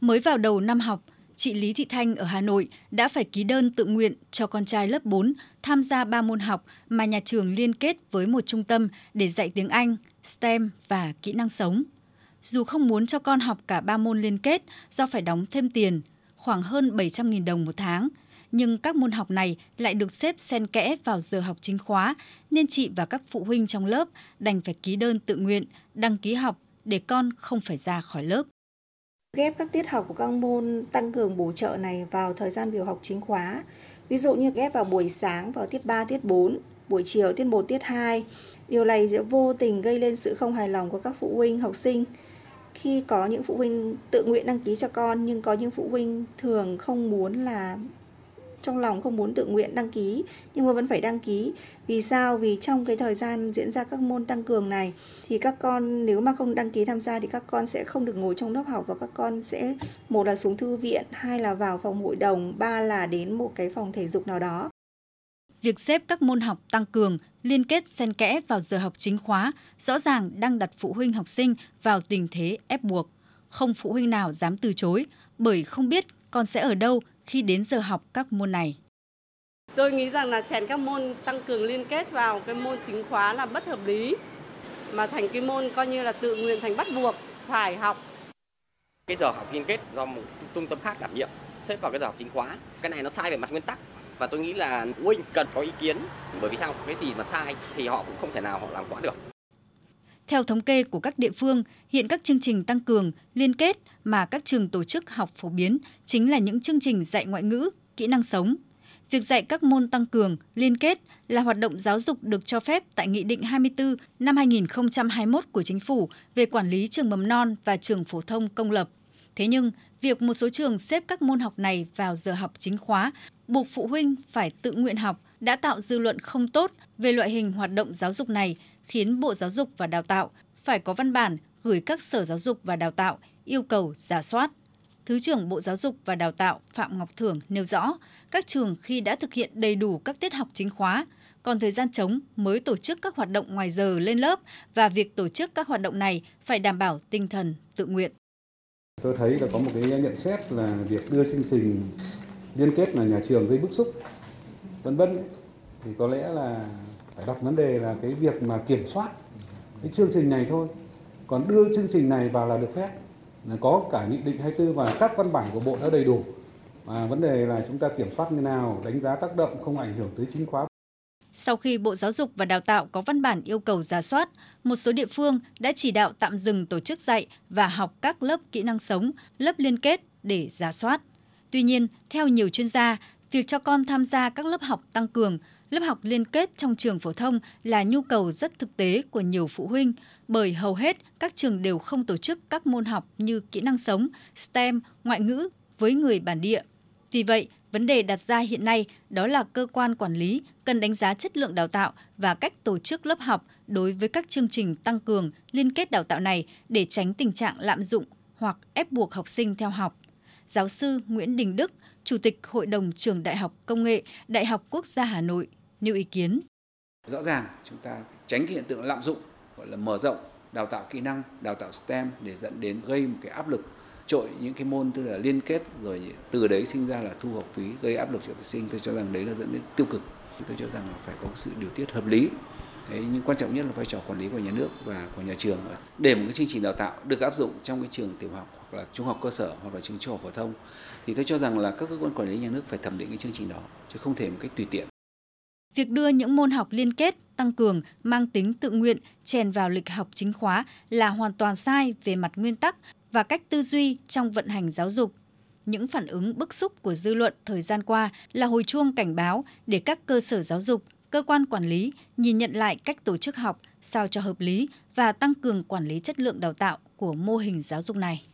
Mới vào đầu năm học, chị Lý Thị Thanh ở Hà Nội đã phải ký đơn tự nguyện cho con trai lớp 4 tham gia 3 môn học mà nhà trường liên kết với một trung tâm để dạy tiếng Anh, STEM và kỹ năng sống. Dù không muốn cho con học cả 3 môn liên kết do phải đóng thêm tiền, khoảng hơn 700.000 đồng một tháng, nhưng các môn học này lại được xếp xen kẽ vào giờ học chính khóa, nên chị và các phụ huynh trong lớp đành phải ký đơn tự nguyện, đăng ký học để con không phải ra khỏi lớp. Ghép các tiết học của các môn tăng cường bổ trợ này vào thời gian biểu học chính khóa. Ví dụ như ghép vào buổi sáng vào tiết 3, tiết 4, buổi chiều tiết 1, tiết 2. Điều này sẽ vô tình gây lên sự không hài lòng của các phụ huynh, học sinh. Khi có những phụ huynh tự nguyện đăng ký cho con nhưng có những phụ huynh thường không muốn là trong lòng không muốn tự nguyện đăng ký nhưng mà vẫn phải đăng ký. Vì sao? Vì trong cái thời gian diễn ra các môn tăng cường này thì các con nếu mà không đăng ký tham gia thì các con sẽ không được ngồi trong lớp học và các con sẽ một là xuống thư viện, hai là vào phòng hội đồng, ba là đến một cái phòng thể dục nào đó. Việc xếp các môn học tăng cường, liên kết xen kẽ vào giờ học chính khóa rõ ràng đang đặt phụ huynh học sinh vào tình thế ép buộc. Không phụ huynh nào dám từ chối bởi không biết con sẽ ở đâu khi đến giờ học các môn này. Tôi nghĩ rằng là chèn các môn tăng cường liên kết vào cái môn chính khóa là bất hợp lý mà thành cái môn coi như là tự nguyện thành bắt buộc phải học. Cái giờ học liên kết do một trung tâm khác đảm nhiệm xếp vào cái giờ học chính khóa. Cái này nó sai về mặt nguyên tắc và tôi nghĩ là phụ huynh cần có ý kiến bởi vì sao cái gì mà sai thì họ cũng không thể nào họ làm quá được. Theo thống kê của các địa phương, hiện các chương trình tăng cường, liên kết mà các trường tổ chức học phổ biến chính là những chương trình dạy ngoại ngữ, kỹ năng sống. Việc dạy các môn tăng cường, liên kết là hoạt động giáo dục được cho phép tại Nghị định 24 năm 2021 của Chính phủ về quản lý trường mầm non và trường phổ thông công lập. Thế nhưng, việc một số trường xếp các môn học này vào giờ học chính khóa, buộc phụ huynh phải tự nguyện học đã tạo dư luận không tốt về loại hình hoạt động giáo dục này khiến Bộ Giáo dục và Đào tạo phải có văn bản gửi các sở giáo dục và đào tạo yêu cầu giả soát. Thứ trưởng Bộ Giáo dục và Đào tạo Phạm Ngọc Thưởng nêu rõ, các trường khi đã thực hiện đầy đủ các tiết học chính khóa, còn thời gian trống mới tổ chức các hoạt động ngoài giờ lên lớp và việc tổ chức các hoạt động này phải đảm bảo tinh thần tự nguyện. Tôi thấy là có một cái nhận xét là việc đưa chương trình liên kết là nhà trường gây bức xúc, vân vân, thì có lẽ là phải đặt vấn đề là cái việc mà kiểm soát cái chương trình này thôi. Còn đưa chương trình này vào là được phép. Là có cả nghị định 24 và các văn bản của bộ đã đầy đủ. Và vấn đề là chúng ta kiểm soát như nào, đánh giá tác động không ảnh hưởng tới chính khóa sau khi Bộ Giáo dục và Đào tạo có văn bản yêu cầu giả soát, một số địa phương đã chỉ đạo tạm dừng tổ chức dạy và học các lớp kỹ năng sống, lớp liên kết để giả soát. Tuy nhiên, theo nhiều chuyên gia, việc cho con tham gia các lớp học tăng cường Lớp học liên kết trong trường phổ thông là nhu cầu rất thực tế của nhiều phụ huynh bởi hầu hết các trường đều không tổ chức các môn học như kỹ năng sống, STEM, ngoại ngữ với người bản địa. Vì vậy, vấn đề đặt ra hiện nay đó là cơ quan quản lý cần đánh giá chất lượng đào tạo và cách tổ chức lớp học đối với các chương trình tăng cường liên kết đào tạo này để tránh tình trạng lạm dụng hoặc ép buộc học sinh theo học. Giáo sư Nguyễn Đình Đức, Chủ tịch Hội đồng Trường Đại học Công nghệ Đại học Quốc gia Hà Nội nêu ý kiến. Rõ ràng chúng ta tránh cái hiện tượng lạm dụng gọi là mở rộng đào tạo kỹ năng, đào tạo STEM để dẫn đến gây một cái áp lực trội những cái môn tức là liên kết rồi từ đấy sinh ra là thu học phí gây áp lực cho thí sinh. Tôi cho rằng đấy là dẫn đến tiêu cực. Tôi cho rằng là phải có sự điều tiết hợp lý. Đấy, nhưng quan trọng nhất là vai trò quản lý của nhà nước và của nhà trường. Để một cái chương trình đào tạo được áp dụng trong cái trường tiểu học hoặc là trung học cơ sở hoặc là trường trung học phổ thông thì tôi cho rằng là các cơ quan quản lý nhà nước phải thẩm định cái chương trình đó chứ không thể một cách tùy tiện. Việc đưa những môn học liên kết, tăng cường, mang tính tự nguyện chèn vào lịch học chính khóa là hoàn toàn sai về mặt nguyên tắc và cách tư duy trong vận hành giáo dục. Những phản ứng bức xúc của dư luận thời gian qua là hồi chuông cảnh báo để các cơ sở giáo dục, cơ quan quản lý nhìn nhận lại cách tổ chức học sao cho hợp lý và tăng cường quản lý chất lượng đào tạo của mô hình giáo dục này.